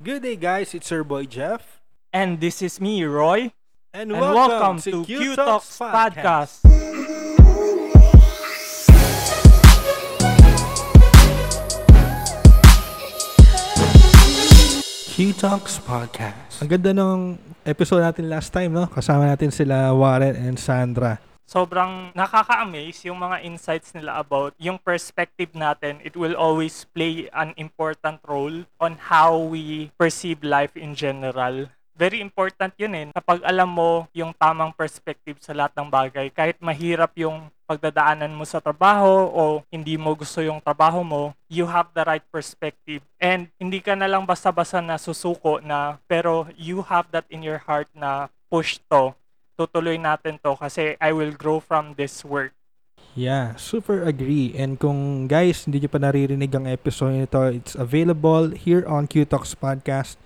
Good day, guys. It's your boy Jeff. And this is me, Roy. And, And welcome, to Q Talks Podcast. Q Talks Podcast. Ang ganda nung episode natin last time, no? Kasama natin sila Warren and Sandra. Sobrang nakaka-amaze yung mga insights nila about yung perspective natin. It will always play an important role on how we perceive life in general. Very important yun eh. Kapag alam mo yung tamang perspective sa lahat ng bagay, kahit mahirap yung pagdadaanan mo sa trabaho o hindi mo gusto yung trabaho mo, you have the right perspective. And hindi ka na lang basta-basta na susuko na, pero you have that in your heart na push to. Tutuloy natin to kasi I will grow from this work. Yeah, super agree. And kung guys, hindi nyo pa naririnig ang episode nito, it's available here on Q Talks Podcast.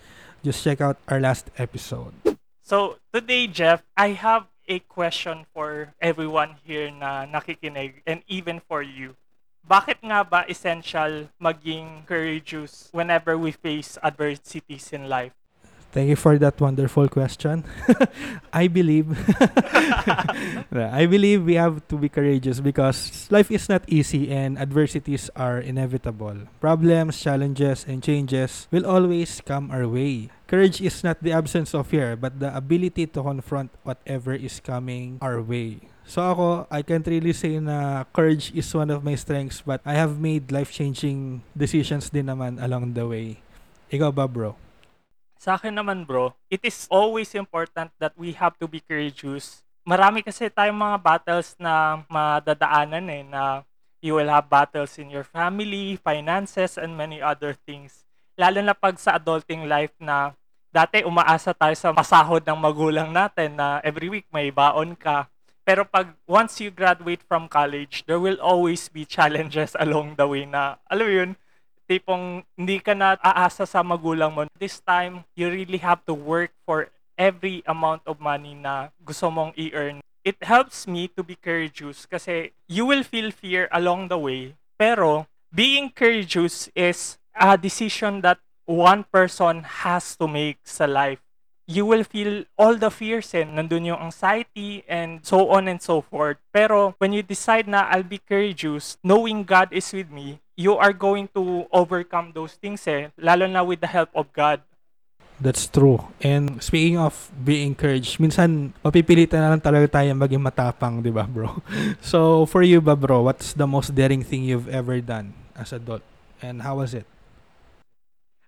Just check out our last episode. So, today, Jeff, I have a question for everyone here na nakikinig and even for you. Bakit nga ba essential maging courageous whenever we face adversities in life? Thank you for that wonderful question. I believe I believe we have to be courageous because life is not easy and adversities are inevitable. Problems, challenges, and changes will always come our way. Courage is not the absence of fear, but the ability to confront whatever is coming our way. So ako, I can't really say na courage is one of my strengths, but I have made life-changing decisions din naman along the way. Ikaw ba, bro? Sa akin naman bro, it is always important that we have to be courageous. Marami kasi tayong mga battles na madadaanan eh, na you will have battles in your family, finances, and many other things. Lalo na pag sa adulting life na dati umaasa tayo sa masahod ng magulang natin na every week may baon ka. Pero pag once you graduate from college, there will always be challenges along the way na, alam mo yun, tipong hindi ka na aasa sa magulang mo. This time, you really have to work for every amount of money na gusto mong i-earn. It helps me to be courageous kasi you will feel fear along the way. Pero being courageous is a decision that one person has to make sa life. You will feel all the fears and nandun yung anxiety and so on and so forth. Pero when you decide na I'll be courageous, knowing God is with me, you are going to overcome those things eh, lalo na with the help of God. That's true. And speaking of being encouraged, minsan mapipilitan na lang talaga tayo maging matapang, di ba, bro? So, for you ba, bro, what's the most daring thing you've ever done as adult? And how was it?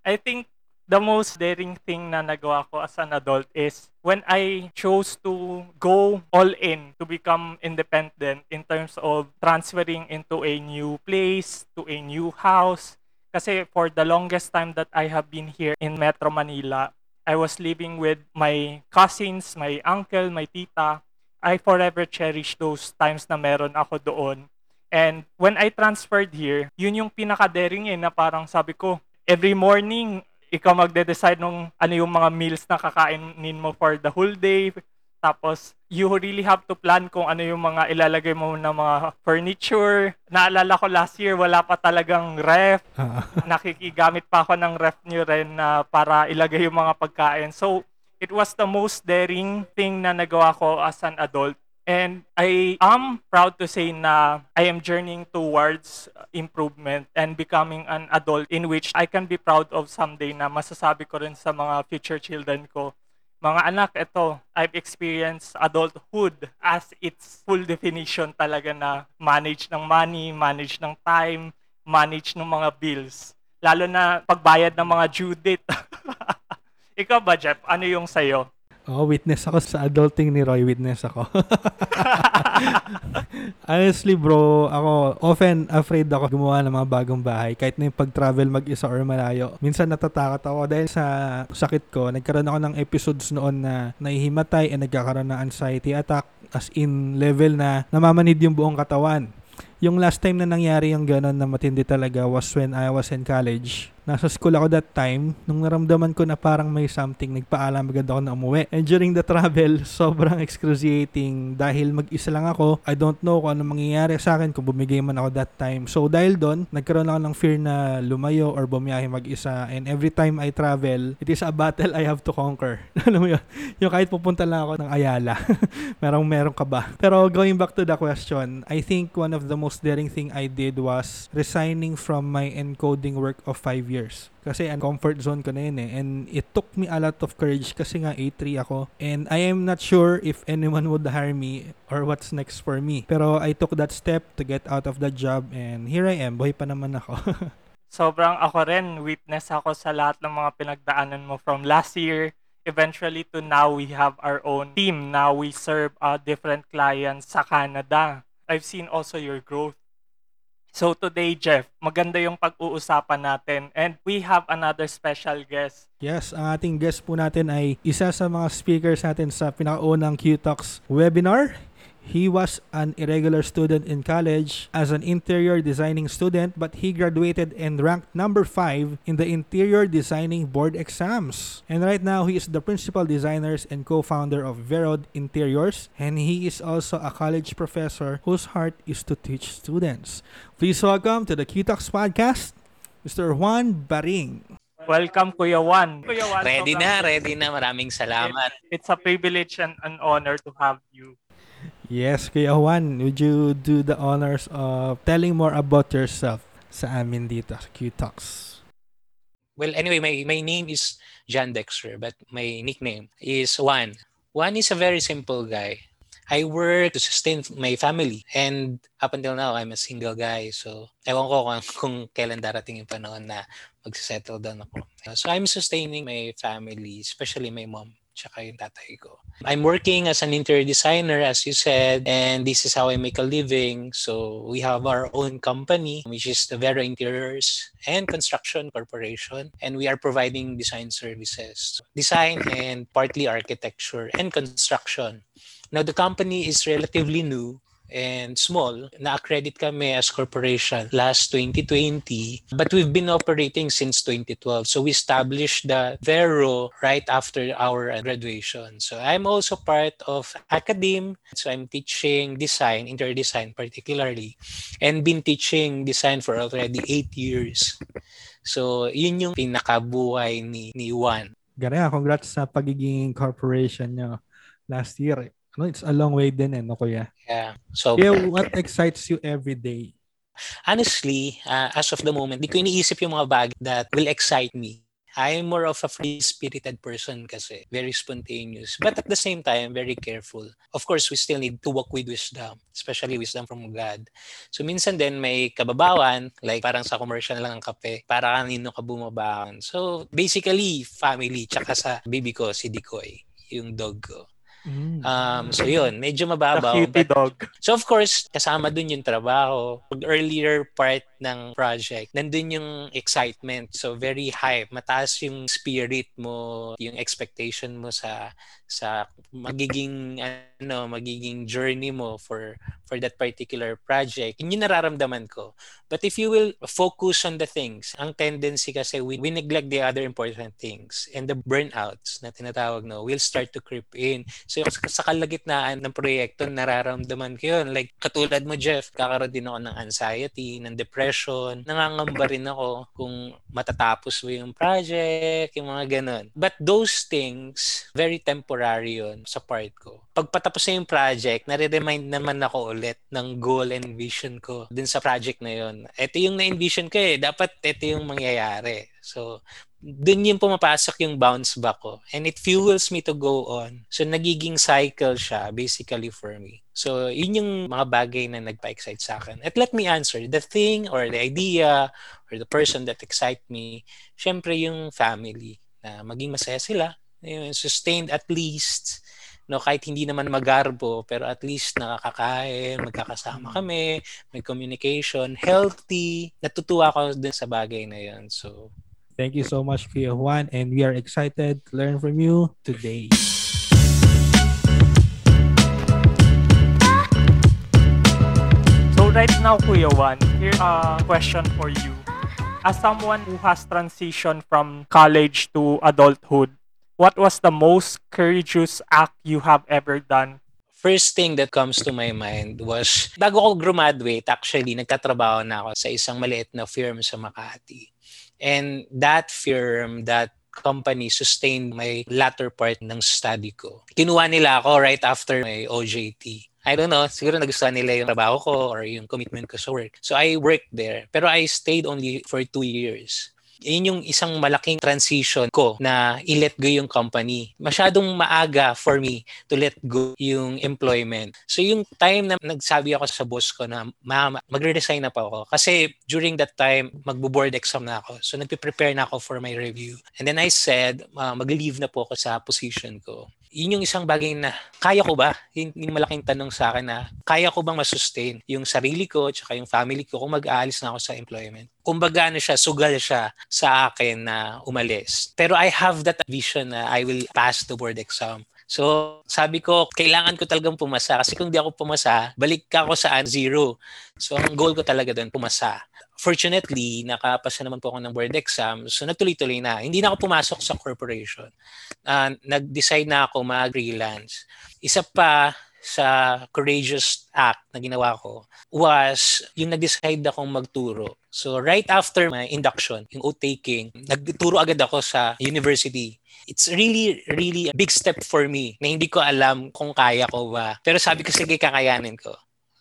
I think the most daring thing na nagawa ko as an adult is when I chose to go all in to become independent in terms of transferring into a new place, to a new house. Kasi for the longest time that I have been here in Metro Manila, I was living with my cousins, my uncle, my tita. I forever cherish those times na meron ako doon. And when I transferred here, yun yung pinaka-daring eh, na parang sabi ko, every morning, ikaw magde-decide nung ano yung mga meals na kakainin mo for the whole day. Tapos, you really have to plan kung ano yung mga ilalagay mo na mga furniture. Naalala ko last year, wala pa talagang ref. Nakikigamit pa ako ng ref nyo rin na para ilagay yung mga pagkain. So, it was the most daring thing na nagawa ko as an adult. And I am proud to say na I am journeying towards improvement and becoming an adult in which I can be proud of someday na masasabi ko rin sa mga future children ko. Mga anak, ito, I've experienced adulthood as its full definition talaga na manage ng money, manage ng time, manage ng mga bills. Lalo na pagbayad ng mga due date. Ikaw ba, Jeff? Ano yung sayo? Oh, witness ako sa adulting ni Roy. Witness ako. Honestly, bro, ako often afraid ako gumawa ng mga bagong bahay. Kahit na yung pag-travel mag-isa or malayo. Minsan natatakot ako dahil sa sakit ko. Nagkaroon ako ng episodes noon na nahihimatay and nagkakaroon ng anxiety attack as in level na namamanid yung buong katawan. Yung last time na nangyari yung gano'n na matindi talaga was when I was in college. Nasa school ako that time. Nung naramdaman ko na parang may something, nagpaalam agad ako na umuwi. And during the travel, sobrang excruciating dahil mag-isa lang ako. I don't know kung ano mangyayari sa akin kung bumigay man ako that time. So dahil doon, nagkaroon ako ng fear na lumayo or bumiyahe mag-isa. And every time I travel, it is a battle I have to conquer. Alam mo yun? Yung kahit pupunta lang ako ng Ayala. merong meron ka ba? Pero going back to the question, I think one of the most daring thing I did was resigning from my encoding work of 5 years. Kasi ang comfort zone ko na yun eh. And it took me a lot of courage kasi nga A3 ako. And I am not sure if anyone would hire me or what's next for me. Pero I took that step to get out of that job and here I am. Buhay pa naman ako. Sobrang ako rin, witness ako sa lahat ng mga pinagdaanan mo from last year eventually to now we have our own team. Now we serve uh, different clients sa Canada. I've seen also your growth. So today, Jeff, maganda yung pag-uusapan natin and we have another special guest. Yes, ang ating guest po natin ay isa sa mga speakers natin sa pinakaunang Q-Talks webinar. He was an irregular student in college as an interior designing student, but he graduated and ranked number 5 in the interior designing board exams. And right now, he is the principal designer and co-founder of Verod Interiors, and he is also a college professor whose heart is to teach students. Please welcome to the QTalks podcast, Mr. Juan Baring. Welcome, Kuya Juan. Kuya Juan, Ready sobrang- na, ready na. Maraming salamat. It's a privilege and an honor to have you. Yes, Kuya Juan, would you do the honors of telling more about yourself sa amin dito sa Q-Talks? Well, anyway, my, my name is John Dexter, but my nickname is Juan. Juan is a very simple guy. I work to sustain my family. And up until now, I'm a single guy. So, ewan ko kung, kung kailan darating yung panahon na magsisettle down ako. So, I'm sustaining my family, especially my mom tsaka yung tatay ko. I'm working as an interior designer, as you said, and this is how I make a living. So we have our own company, which is the Vera Interiors and Construction Corporation, and we are providing design services, design and partly architecture and construction. Now the company is relatively new and small. Na-accredit kami as corporation last 2020, but we've been operating since 2012. So we established the Vero right after our graduation. So I'm also part of academe. So I'm teaching design, interior design particularly, and been teaching design for already eight years. So yun yung pinakabuhay ni, ni Juan. Ganun congrats sa pagiging corporation nyo last year. Ano, it's a long way din eh, no kuya? Yeah. So Yeah, what excites you every day? honestly, uh, as of the moment, di ko iniisip yung mga bagay that will excite me. I'm more of a free-spirited person kasi, very spontaneous. But at the same time, very careful. Of course, we still need to walk with wisdom, especially wisdom from God. So minsan din may kababawan, like parang sa commercial lang ang kape, para kanino ka bumabawan. So basically, family, tsaka sa baby ko, si Dikoy, yung dog ko. Mm. Um, so yun, medyo The mababaw. cutie but dog. So of course, kasama dun yung trabaho. Pag earlier part ng project, nandun yung excitement. So very high. Mataas yung spirit mo, yung expectation mo sa sa magiging ano, magiging journey mo for for that particular project. Yun yung nararamdaman ko. But if you will focus on the things, ang tendency kasi we, we neglect the other important things and the burnouts na tinatawag no will start to creep in. So sa kalagitnaan ng proyekto, nararamdaman ko yun. Like katulad mo Jeff, kakaroon din ako ng anxiety, ng depression. Nangangamba rin ako kung matatapos mo yung project, yung mga ganun. But those things, very temporary yun sa part ko. Pag patapos na yung project, nare-remind naman ako ulit ng goal and vision ko dun sa project na yun. Ito yung na-envision ko eh. Dapat ito yung mangyayari. So, dun yung pumapasok yung bounce back ko. And it fuels me to go on. So, nagiging cycle siya basically for me. So, yun yung mga bagay na nagpa-excite sa akin. At let me answer, the thing or the idea or the person that excite me, syempre yung family. Na maging masaya sila. Sustained at least no kahit hindi naman magarbo pero at least nakakakain magkakasama kami may communication healthy natutuwa ako din sa bagay na yun so Thank you so much, Kuya Juan, and we are excited to learn from you today. So right now, Kuya Juan, here a question for you. as someone who has transitioned from college to adulthood, what was the most courageous act you have ever done? First thing that comes to my mind was, bago ako graduate, actually, nagtatrabaho na ako sa isang maliit na firm sa Makati. And that firm, that company sustained my latter part ng study ko. Kinuha nila ako right after my OJT. I don't know, siguro nagustuhan nila yung trabaho ko or yung commitment ko sa work. So I worked there. Pero I stayed only for two years. Yun yung isang malaking transition ko na i-let go yung company. Masyadong maaga for me to let go yung employment. So yung time na nagsabi ako sa boss ko na mama, magre-resign na pa ako. Kasi during that time, magbo-board exam na ako. So nagpe-prepare na ako for my review. And then I said, uh, mag-leave na po ako sa position ko yun yung isang bagay na kaya ko ba? Yung, yung malaking tanong sa akin na kaya ko bang masustain yung sarili ko at yung family ko kung mag-aalis na ako sa employment. Kumbaga ano siya, sugal siya sa akin na umalis. Pero I have that vision na I will pass the board exam. So, sabi ko, kailangan ko talagang pumasa. Kasi kung di ako pumasa, balik ka ako sa zero. So, ang goal ko talaga doon, pumasa. Fortunately, nakapasa naman po ako ng board exam. So, nagtuloy-tuloy na. Hindi na ako pumasok sa corporation. Uh, nag-decide na ako mag-freelance. Isa pa, sa courageous act na ginawa ko was yung nag-decide akong magturo. So right after my induction, yung oath-taking, nagturo agad ako sa university. It's really, really a big step for me na hindi ko alam kung kaya ko ba. Pero sabi ko, sige, kakayanin ko.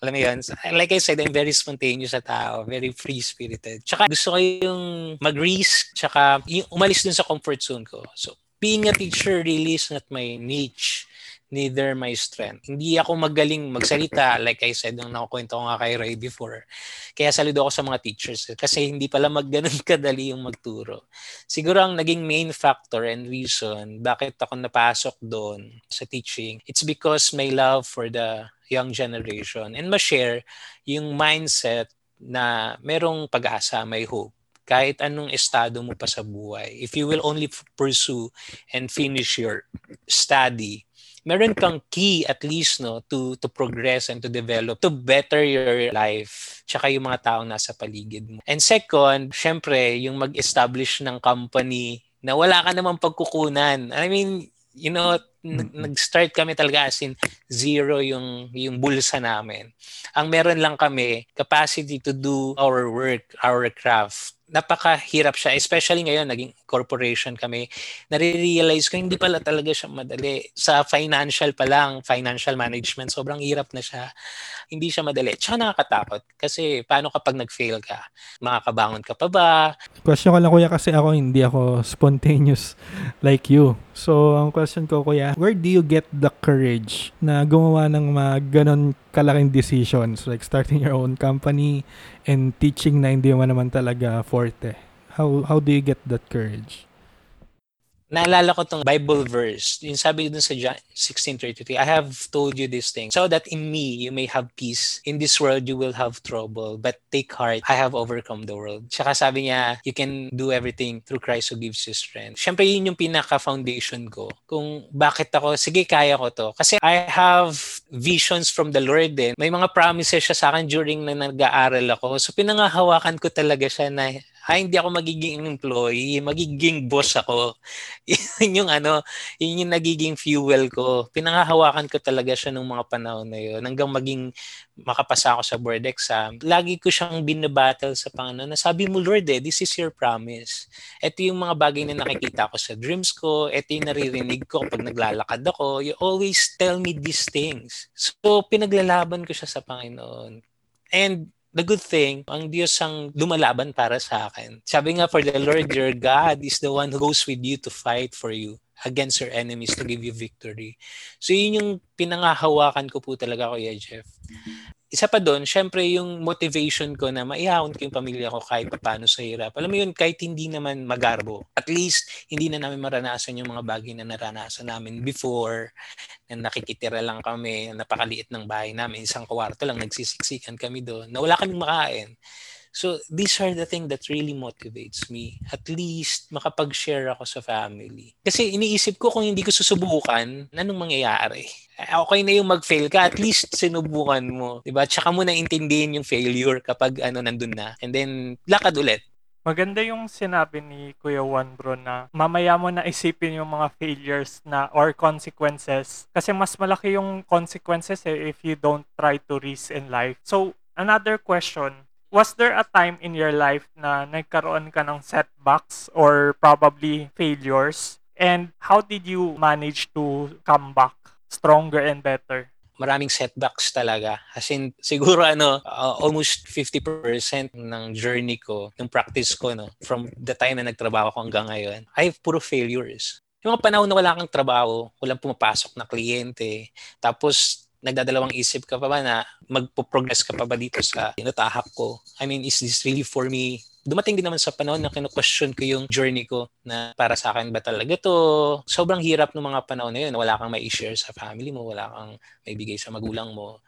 Alam mo yun? Like I said, I'm very spontaneous sa tao, very free-spirited. Tsaka gusto ko yung mag-risk, tsaka umalis dun sa comfort zone ko. So being a teacher really is not my niche neither my strength. Hindi ako magaling magsalita, like I said, nung nakukwento ko nga kay Ray before. Kaya saludo ako sa mga teachers eh, kasi hindi pala magganon kadali yung magturo. Siguro ang naging main factor and reason bakit ako napasok doon sa teaching, it's because my love for the young generation and ma-share yung mindset na merong pag-asa, may hope kahit anong estado mo pa sa buhay. If you will only pursue and finish your study, meron kang key at least no to to progress and to develop to better your life tsaka yung mga taong nasa paligid mo. And second, syempre, yung mag-establish ng company na wala ka namang pagkukunan. I mean, you know, mm-hmm. nag-start kami talaga as in zero yung yung bulsa namin. Ang meron lang kami capacity to do our work, our craft napakahirap siya, especially ngayon, naging corporation kami, nare-realize ko hindi pala talaga siya madali. Sa financial pa lang, financial management, sobrang hirap na siya. Hindi siya madali. Tsaka nakakatakot. Kasi paano kapag nag-fail ka? Makakabangon ka pa ba? Question ko lang kuya kasi ako hindi ako spontaneous like you. So, ang question ko kuya, where do you get the courage na gumawa ng mga ganon kalaking decisions like starting your own company and teaching na hindi mo naman talaga forte. How how do you get that courage? Naalala ko tong Bible verse. Yung sabi dun sa John 16.33, I have told you this thing so that in me you may have peace. In this world you will have trouble, but take heart, I have overcome the world. Tsaka sabi niya, you can do everything through Christ who gives you strength. Siyempre yun yung pinaka-foundation ko. Kung bakit ako, sige kaya ko to. Kasi I have visions from the Lord din. May mga promises siya sa akin during na nag-aaral ako. So pinangahawakan ko talaga siya na ay hindi ako magiging employee, magiging boss ako. yun yung ano, yun yung nagiging fuel ko. Pinangahawakan ko talaga siya nung mga panahon na yun hanggang maging makapasa ako sa board exam. Lagi ko siyang binabattle sa Panginoon na sabi mo, Lord, eh, this is your promise. Ito yung mga bagay na nakikita ko sa dreams ko. Ito yung naririnig ko pag naglalakad ako. You always tell me these things. So, pinaglalaban ko siya sa Panginoon. And the good thing, ang Diyos ang lumalaban para sa akin. Sabi nga, for the Lord your God is the one who goes with you to fight for you against your enemies to give you victory. So yun yung pinangahawakan ko po talaga, Kuya Jeff isa pa doon, syempre yung motivation ko na maihahon ko yung pamilya ko kahit paano sa hirap. Alam mo yun, kahit hindi naman magarbo. At least, hindi na namin maranasan yung mga bagay na naranasan namin before, na nakikitira lang kami, napakaliit ng bahay namin, isang kwarto lang, nagsisiksikan kami doon, na wala kaming makain. So, these are the things that really motivates me. At least, makapag-share ako sa family. Kasi iniisip ko kung hindi ko susubukan, anong mangyayari? Eh, okay na yung mag-fail ka, at least sinubukan mo. Diba? Tsaka mo na intindihin yung failure kapag ano nandun na. And then, lakad ulit. Maganda yung sinabi ni Kuya Juan bro na mamaya mo na isipin yung mga failures na or consequences kasi mas malaki yung consequences eh if you don't try to risk in life. So, another question, was there a time in your life na nagkaroon ka ng setbacks or probably failures? And how did you manage to come back stronger and better? maraming setbacks talaga. As in, siguro ano, uh, almost 50% ng journey ko, ng practice ko, no, from the time na nagtrabaho ko hanggang ngayon, I have puro failures. Yung mga panahon na wala kang trabaho, walang pumapasok na kliyente, tapos nagdadalawang isip ka pa ba na magpo-progress ka pa ba dito sa inatahak ko? I mean, is this really for me? dumating din naman sa panahon na kinu-question ko yung journey ko na para sa akin ba talaga to? Sobrang hirap ng mga panahon na yun. Wala kang may share sa family mo, wala kang may bigay sa magulang mo.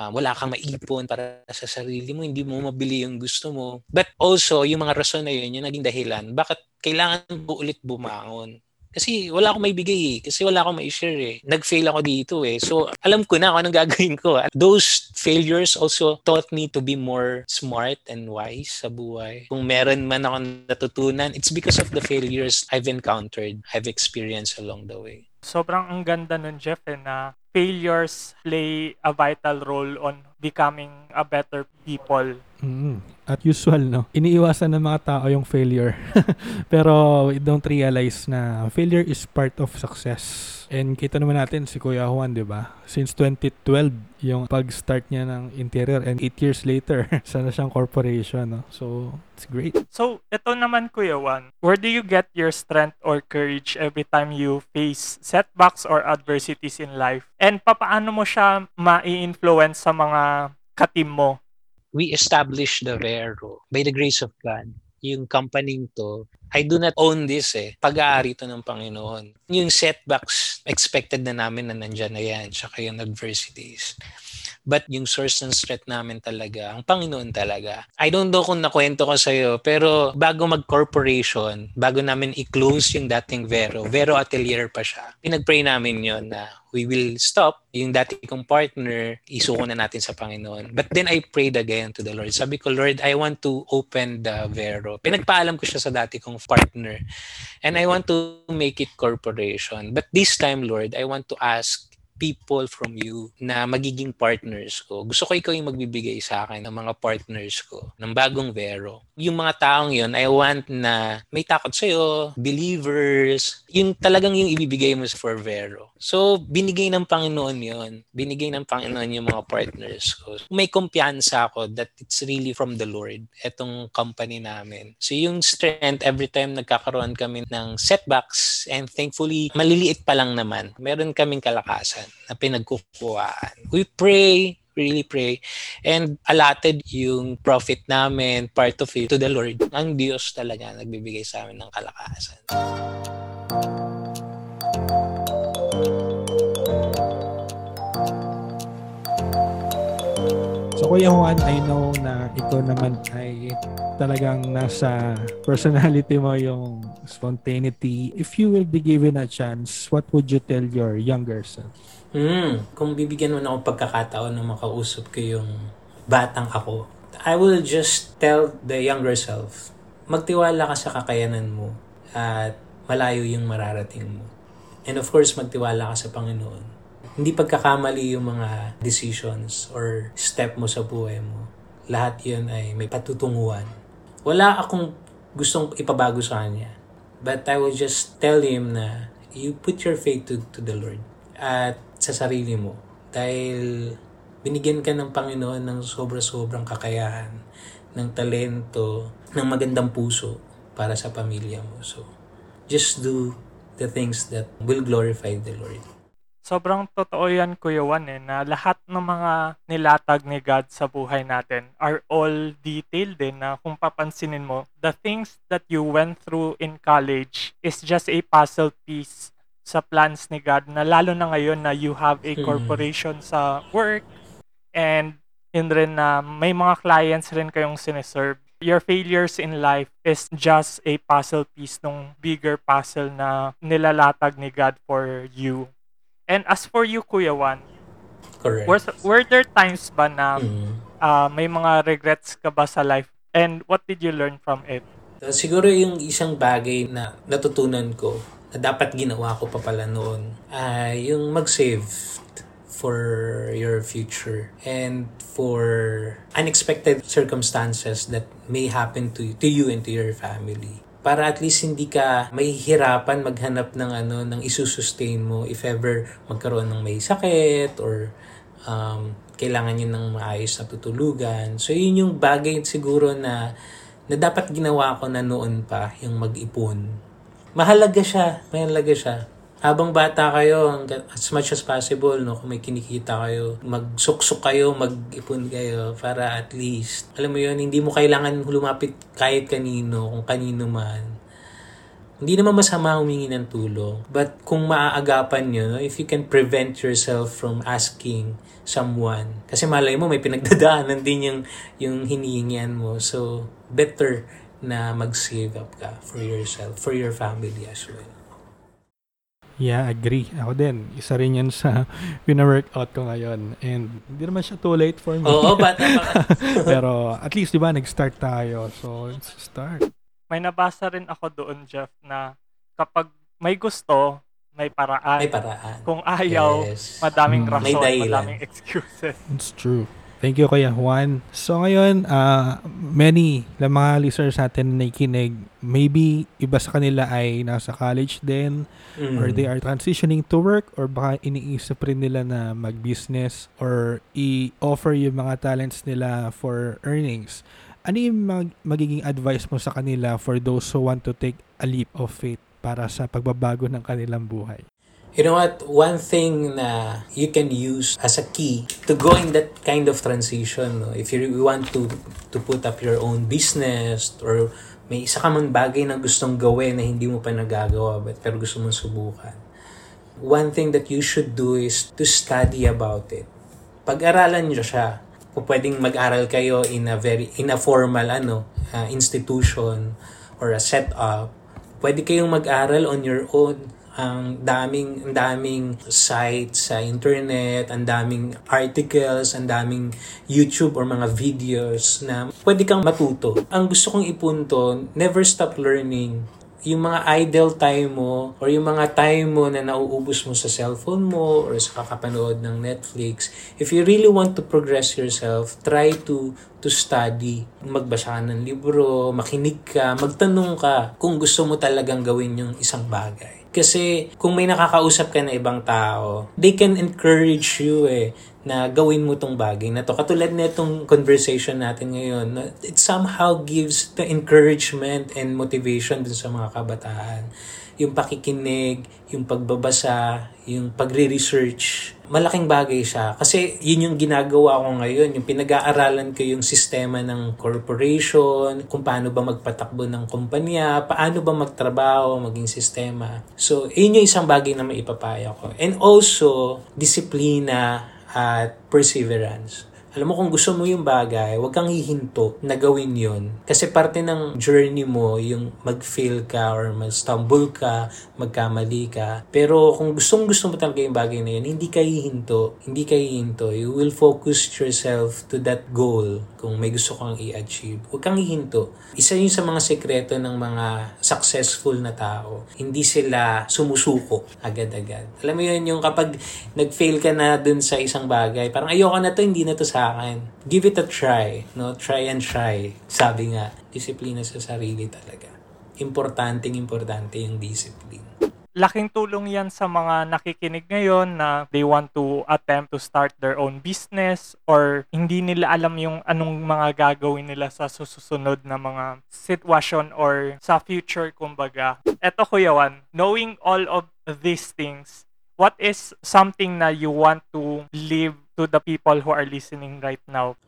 Um, wala kang maipon para sa sarili mo, hindi mo mabili yung gusto mo. But also, yung mga rason na yun, yung naging dahilan, bakit kailangan mo ulit bumangon? Kasi wala akong may bigay eh. Kasi wala akong may share eh. Nag-fail ako dito eh. So, alam ko na kung anong gagawin ko. Those failures also taught me to be more smart and wise sa buhay. Kung meron man ako natutunan, it's because of the failures I've encountered, I've experienced along the way. Sobrang ang ganda nun, Jeff, eh, na failures play a vital role on becoming a better people. Mm, at usual, no? Iniiwasan ng mga tao yung failure. Pero we don't realize na failure is part of success. And kita naman natin si Kuya Juan, di ba? Since 2012, yung pag-start niya ng interior and 8 years later, sana siyang corporation, no? So, it's great. So, ito naman Kuya Juan, where do you get your strength or courage every time you face setbacks or adversities in life? And papaano mo siya ma-influence sa mga katim mo? We established the Vero by the grace of God yung company to, I do not own this eh. Pag-aari to ng Panginoon. Yung setbacks, expected na namin na nandyan na yan, tsaka yung adversities. But yung source ng strength namin talaga, ang Panginoon talaga. I don't know kung nakwento ko sa'yo, pero bago mag-corporation, bago namin i-close yung dating Vero, Vero Atelier pa siya, pinag-pray namin yon na we will stop yung dati kong partner, isuko na natin sa Panginoon. But then I prayed again to the Lord. Sabi ko, Lord, I want to open the Vero. Pinagpaalam ko siya sa dati kong partner. And I want to make it corporation. But this time, Lord, I want to ask people from you na magiging partners ko. Gusto ko ikaw yung magbibigay sa akin ng mga partners ko ng bagong Vero. Yung mga taong yun, I want na may takot sa'yo, believers, yung talagang yung ibibigay mo for Vero. So, binigay ng Panginoon yon Binigay ng Panginoon yung mga partners ko. May kumpiyansa ako that it's really from the Lord, etong company namin. So, yung strength, every time nagkakaroon kami ng setbacks, and thankfully, maliliit pa lang naman, meron kaming kalakasan na pinagkukuhaan. We pray, really pray. And allotted yung profit namin, part of it, to the Lord. Ang Diyos talaga nagbibigay sa amin ng kalakasan. So Kuya Juan, I know na ito naman ay talagang nasa personality mo yung spontaneity. If you will be given a chance, what would you tell your younger self? Hmm, kung bibigyan mo na ako pagkakataon na makausap ko yung batang ako, I will just tell the younger self, magtiwala ka sa kakayanan mo at malayo yung mararating mo. And of course, magtiwala ka sa Panginoon hindi pagkakamali yung mga decisions or step mo sa buhay mo. Lahat yun ay may patutunguhan. Wala akong gustong ipabago sa kanya. But I will just tell him na you put your faith to, to the Lord at sa sarili mo. Dahil binigyan ka ng Panginoon ng sobra-sobrang kakayahan, ng talento, ng magandang puso para sa pamilya mo. So, just do the things that will glorify the Lord sobrang totoo yan, Kuya Juan, eh, na lahat ng mga nilatag ni God sa buhay natin are all detailed din eh, na kung papansinin mo, the things that you went through in college is just a puzzle piece sa plans ni God na lalo na ngayon na you have a corporation sa work and yun rin na may mga clients rin kayong sineserve. Your failures in life is just a puzzle piece ng bigger puzzle na nilalatag ni God for you. And as for you, Kuya Juan, Correct. Were, were there times ba na mm. uh, may mga regrets ka ba sa life? And what did you learn from it? So, siguro yung isang bagay na natutunan ko na dapat ginawa ko pa pala noon ay yung mag-save for your future and for unexpected circumstances that may happen to, to you and to your family para at least hindi ka mahihirapan maghanap ng ano ng isusustain mo if ever magkaroon ng may sakit or um, kailangan nyo ng maayos na tutulugan. So, yun yung bagay siguro na, na dapat ginawa ko na noon pa, yung mag-ipon. Mahalaga siya. Mahalaga siya. Habang bata kayo, as much as possible, no, kung may kinikita kayo, magsuksok kayo, mag-ipon kayo para at least, alam mo yun, hindi mo kailangan lumapit kahit kanino, kung kanino man. Hindi naman masama humingi ng tulong. But kung maaagapan nyo, no, if you can prevent yourself from asking someone, kasi malay mo may pinagdadaanan din yung, yung hinihingian mo. So, better na mag-save up ka for yourself, for your family as well. Yeah, agree. Ako din. Isa rin yan sa pina-workout ko ngayon. And hindi naman siya too late for me. Oo, bata pa. Pero at least, di ba, nag-start tayo. So, let's start. May nabasa rin ako doon, Jeff, na kapag may gusto, may paraan. May paraan. Kung ayaw, Yes. madaming Mm. rason, madaming excuses. It's true. Thank you, Kuya Juan. So ngayon, uh, many ng mga listeners natin na nakikinig, maybe iba sa kanila ay nasa college din, Mm. or they are transitioning to work, or baka iniisip rin nila na mag-business, or i-offer yung mga talents nila for earnings. Ano yung mag- magiging advice mo sa kanila for those who want to take a leap of faith para sa pagbabago ng kanilang buhay? You know what? One thing na you can use as a key to go in that kind of transition, no? if you want to to put up your own business or may isa ka man bagay na gustong gawin na hindi mo pa nagagawa but pero gusto mong subukan. One thing that you should do is to study about it. Pag-aralan nyo siya. Kung pwedeng mag-aral kayo in a very in a formal ano uh, institution or a setup, pwede kayong mag-aral on your own ang daming ang daming sites sa internet, ang daming articles, ang daming YouTube or mga videos na pwede kang matuto. Ang gusto kong ipunto, never stop learning. Yung mga idle time mo or yung mga time mo na nauubos mo sa cellphone mo or sa kakapanood ng Netflix, if you really want to progress yourself, try to to study. Magbasa ka ng libro, makinig ka, magtanong ka kung gusto mo talagang gawin yung isang bagay. Kasi kung may nakakausap ka na ibang tao, they can encourage you eh na gawin mo tong bagay na to. Katulad na itong conversation natin ngayon, it somehow gives the encouragement and motivation dun sa mga kabataan. Yung pakikinig, yung pagbabasa, yung pagre-research, malaking bagay siya. Kasi yun yung ginagawa ko ngayon, yung pinag-aaralan ko yung sistema ng corporation, kung paano ba magpatakbo ng kumpanya, paano ba magtrabaho, maging sistema. So, yun yung isang bagay na maipapaya ko. And also, disiplina at perseverance. Alam mo, kung gusto mo yung bagay, huwag kang hihinto na gawin yun. Kasi parte ng journey mo, yung mag-fail ka or mag-stumble ka, magkamali ka. Pero kung gustong gusto mo talaga yung bagay na yun, hindi ka hihinto. Hindi ka hihinto. You will focus yourself to that goal kung may gusto kang i-achieve. Huwag kang hihinto. Isa yun sa mga sekreto ng mga successful na tao. Hindi sila sumusuko agad-agad. Alam mo yun, yung kapag nag-fail ka na dun sa isang bagay, parang ayoko na to, hindi na to sa akin. Give it a try. No? Try and try. Sabi nga, disiplina sa sarili talaga. Importanteng importante yung discipline. Laking tulong yan sa mga nakikinig ngayon na they want to attempt to start their own business or hindi nila alam yung anong mga gagawin nila sa susunod na mga sitwasyon or sa future kumbaga. Eto Kuya Juan, knowing all of these things, what is something na you want to leave to the people who are listening right now?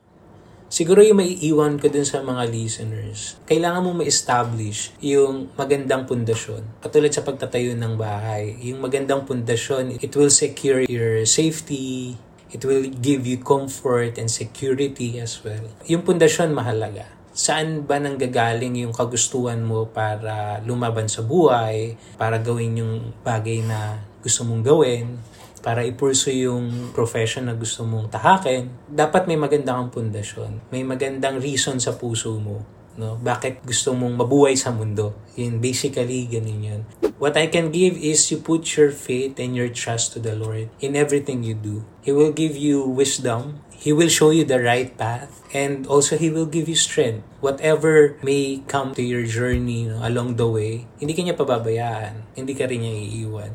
Siguro yung maiiwan ko dun sa mga listeners, kailangan mo ma-establish yung magandang pundasyon. Katulad sa pagtatayo ng bahay, yung magandang pundasyon, it will secure your safety, it will give you comfort and security as well. Yung pundasyon mahalaga. Saan ba nanggagaling yung kagustuhan mo para lumaban sa buhay, para gawin yung bagay na gusto mong gawin, para i-pursue yung profession na gusto mong tahakin, dapat may maganda kang pundasyon. May magandang reason sa puso mo No? Bakit gusto mong mabuhay sa mundo? Yun, basically, ganun yun. What I can give is you put your faith and your trust to the Lord in everything you do. He will give you wisdom. He will show you the right path. And also, He will give you strength. Whatever may come to your journey no, along the way, hindi ka niya pababayaan. Hindi ka rin niya iiwan.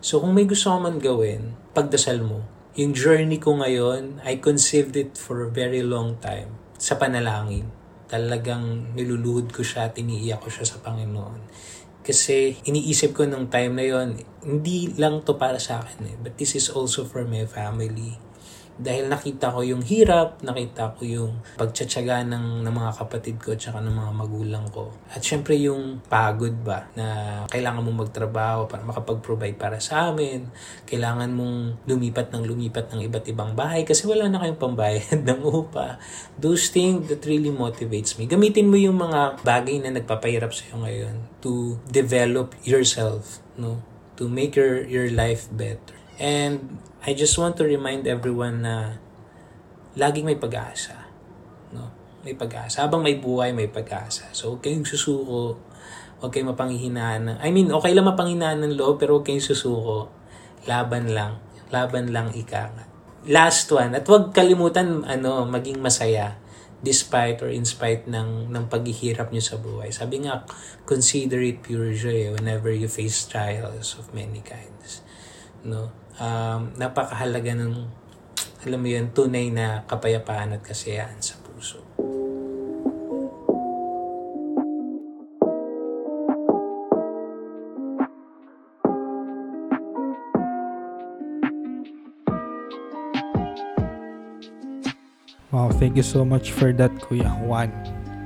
So, kung may gusto man gawin, pagdasal mo. Yung journey ko ngayon, I conceived it for a very long time sa panalangin talagang niluluhod ko siya, tiniiyak ko siya sa Panginoon. Kasi iniisip ko nung time na yon hindi lang to para sa akin eh, but this is also for my family dahil nakita ko yung hirap, nakita ko yung pagtsatsaga ng, ng mga kapatid ko at ng mga magulang ko. At syempre yung pagod ba na kailangan mong magtrabaho para makapag-provide para sa amin. Kailangan mong lumipat ng lumipat ng iba't ibang bahay kasi wala na kayong pambayad ng upa. Those things that really motivates me. Gamitin mo yung mga bagay na nagpapahirap sa'yo ngayon to develop yourself, no? To make your, your life better. And I just want to remind everyone na laging may pag-asa. No? May pag-asa. Habang may buhay, may pag-asa. So, huwag kayong susuko. Huwag kayong mapanghihinaan. I mean, okay lang mapanghinaan ng loob, pero huwag kayong susuko. Laban lang. Laban lang ika nga. Last one. At huwag kalimutan ano, maging masaya despite or in spite ng, ng paghihirap nyo sa buhay. Sabi nga, consider it pure joy whenever you face trials of many kinds. No? Um, napakahalaga ng alam mo yun, tunay na kapayapaan at kasiyahan sa puso. Wow, thank you so much for that, Kuya Juan.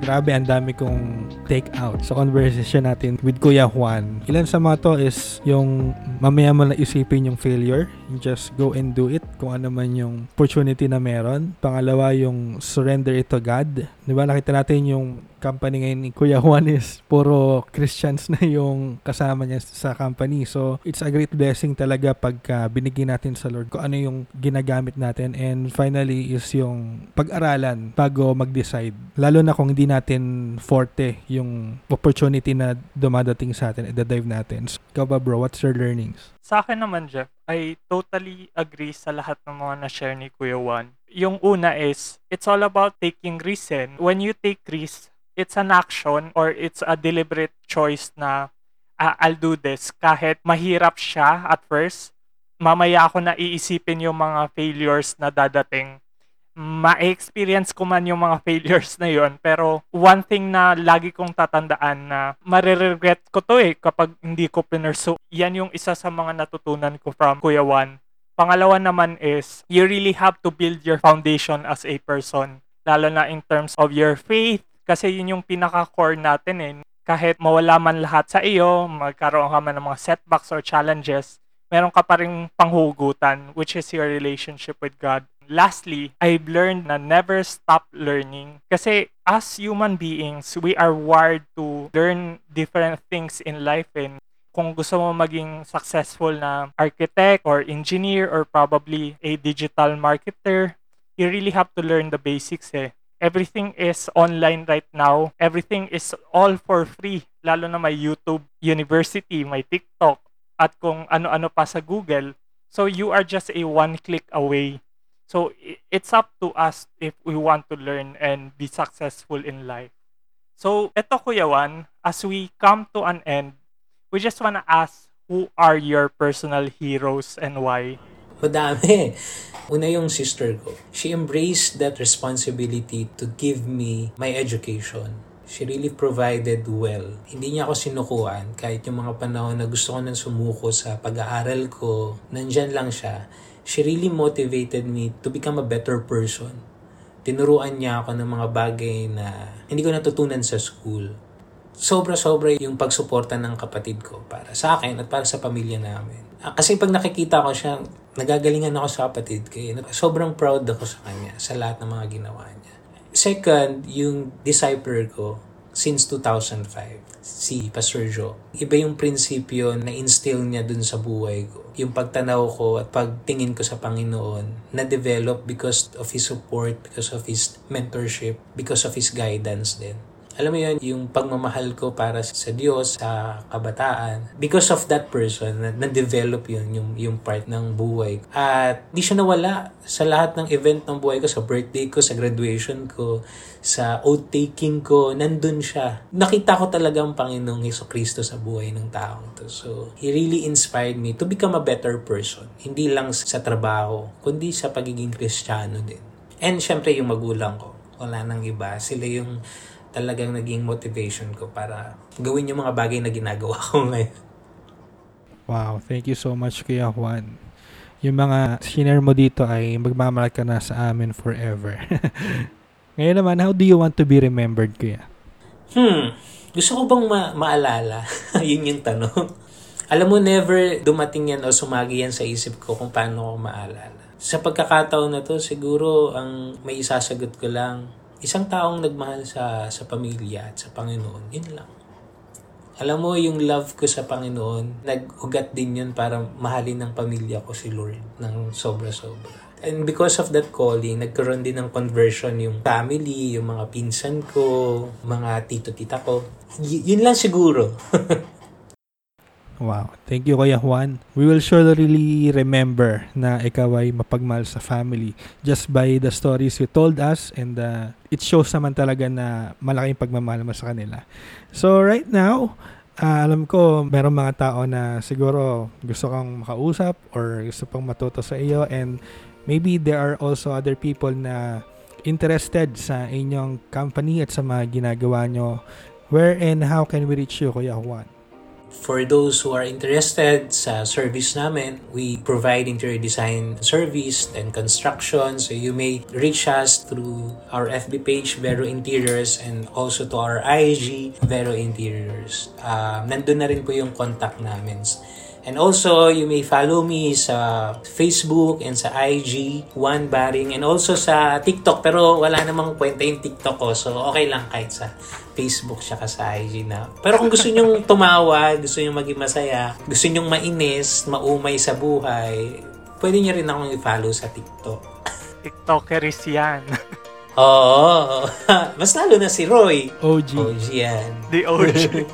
Grabe, ang dami kong take out sa conversation natin with Kuya Juan. Ilan sa mga to is yung mamaya mo na isipin yung failure. You just go and do it kung ano man yung opportunity na meron. Pangalawa, yung surrender it to God. Di ba nakita natin yung company ngayon ni Kuya Juan is puro Christians na yung kasama niya sa company. So, it's a great blessing talaga pagka binigyan natin sa Lord kung ano yung ginagamit natin. And finally is yung pag-aralan bago mag-decide. Lalo na kung hindi natin forte yung opportunity na dumadating sa atin, i-dive natin. So, ikaw ba bro, what's your learnings? Sa akin naman, Jeff, I totally agree sa lahat ng mga na-share ni Kuya Juan. Yung una is, it's all about taking risks. When you take risks, it's an action or it's a deliberate choice na uh, I'll do this kahit mahirap siya at first mamaya ako na iisipin yung mga failures na dadating ma-experience ko man yung mga failures na yon pero one thing na lagi kong tatandaan na mariregret ko to eh kapag hindi ko pinursu yan yung isa sa mga natutunan ko from Kuya Juan pangalawa naman is you really have to build your foundation as a person lalo na in terms of your faith kasi yun yung pinaka-core natin eh. Kahit mawala man lahat sa iyo, magkaroon ka man ng mga setbacks or challenges, meron ka pa rin panghugutan, which is your relationship with God. Lastly, I've learned na never stop learning. Kasi as human beings, we are wired to learn different things in life and kung gusto mo maging successful na architect or engineer or probably a digital marketer, you really have to learn the basics eh everything is online right now. Everything is all for free. Lalo na may YouTube University, may TikTok, at kung ano-ano pa sa Google. So you are just a one click away. So it's up to us if we want to learn and be successful in life. So eto Kuya Juan, as we come to an end, we just want to ask who are your personal heroes and why? Madami. Una yung sister ko. She embraced that responsibility to give me my education. She really provided well. Hindi niya ako sinukuan kahit yung mga panahon na gusto ko nang sumuko sa pag-aaral ko. Nandyan lang siya. She really motivated me to become a better person. Tinuruan niya ako ng mga bagay na hindi ko natutunan sa school. Sobra-sobra yung pagsuporta ng kapatid ko para sa akin at para sa pamilya namin. Ah, kasi pag nakikita ko siya, nagagalingan ako sa kapatid ko. Sobrang proud ako sa kanya sa lahat ng mga ginawa niya. Second, yung disciple ko since 2005, si Pastor Joe. Iba yung prinsipyo na instill niya dun sa buhay ko. Yung pagtanaw ko at pagtingin ko sa Panginoon na-develop because of His support, because of His mentorship, because of His guidance din. Alam mo yun, yung pagmamahal ko para sa Diyos, sa kabataan, because of that person, na- na-develop yun, yung, yung part ng buhay. At di siya nawala sa lahat ng event ng buhay ko, sa birthday ko, sa graduation ko, sa oath-taking ko, nandun siya. Nakita ko talaga ang Panginoong Heso Kristo sa buhay ng taong to. So, He really inspired me to become a better person. Hindi lang sa trabaho, kundi sa pagiging Kristiyano din. And syempre yung magulang ko, wala nang iba. Sila yung talagang naging motivation ko para gawin yung mga bagay na ginagawa ko ngayon. Wow, thank you so much Kuya Juan. Yung mga shinare mo dito ay magmamahal ka na sa amin forever. Ngayon naman, how do you want to be remembered, Kuya? Hmm, gusto ko bang ma- maalala? Yun yung tanong. Alam mo, never dumating yan o sumagi yan sa isip ko kung paano ko maalala. Sa pagkakataon na to, siguro ang may isasagot ko lang, isang taong nagmahal sa, sa pamilya at sa Panginoon, yun lang. Alam mo, yung love ko sa Panginoon, nag-ugat din yun para mahalin ng pamilya ko si Lord ng sobra-sobra. And because of that calling, nagkaroon din ng conversion yung family, yung mga pinsan ko, mga tito-tita ko. Y- yun lang siguro. Wow. Thank you, Kuya Juan. We will surely remember na ikaw ay mapagmahal sa family just by the stories you told us and uh, it shows naman talaga na malaking pagmamahal mo sa kanila. So right now, ah, alam ko merong mga tao na siguro gusto kang makausap or gusto pang matuto sa iyo and maybe there are also other people na interested sa inyong company at sa mga ginagawa nyo. Where and how can we reach you, Kuya Juan? For those who are interested sa service namin, we provide interior design service and construction. So you may reach us through our FB page, Vero Interiors, and also to our IG, Vero Interiors. Um, nandun na rin po yung contact namin. And also, you may follow me sa Facebook and sa IG, Juan Baring, and also sa TikTok. Pero wala namang kwenta yung TikTok ko, so okay lang kahit sa Facebook siya sa IG na. Pero kung gusto nyong tumawa, gusto nyong maging masaya, gusto nyong mainis, maumay sa buhay, pwede nyo rin akong i-follow sa TikTok. TikTokeris yan. Oo, mas lalo na si Roy. OG. Oh, yan. The OG.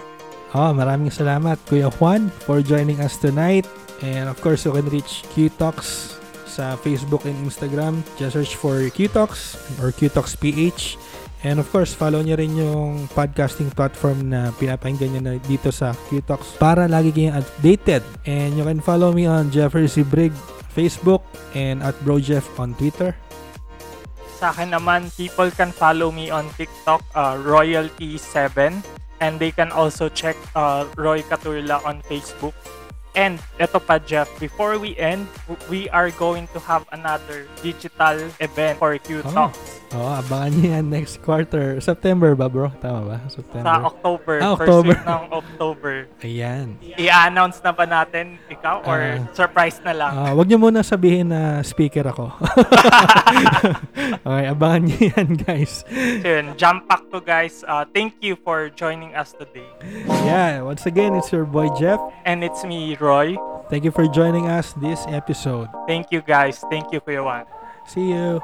Oh, maraming salamat Kuya Juan for joining us tonight. And of course, you can reach Q-Talks sa Facebook and Instagram. Just search for Q-Talks or Q-Talks PH. And of course, follow nyo rin yung podcasting platform na pinapakinggan nyo na dito sa Q-Talks para lagi kayong updated. And you can follow me on Jeffrey C. Brig Facebook and at BroJeff on Twitter. Sa akin naman, people can follow me on TikTok, uh, Royalty7. And they can also check uh, Roy Caturla on Facebook. And eto pa Jeff, before we end, we are going to have another digital event for Q Oh. Talks Oh, abangan nyo yan next quarter. September ba bro? Tama ba? sa September. October, Ah, first October. week ng October. Ayan. I-announce na ba natin ikaw or Ah. surprise na lang? Ah, wag niyo muna sabihin na speaker ako. okay, abangan niyo yan, guys. So yun, jump back to guys. Uh, thank you for joining us today. Yeah, once again, it's your boy Jeff. And it's me, Roy. Thank you for joining us this episode. Thank you guys. Thank you, Kuya Juan. See you.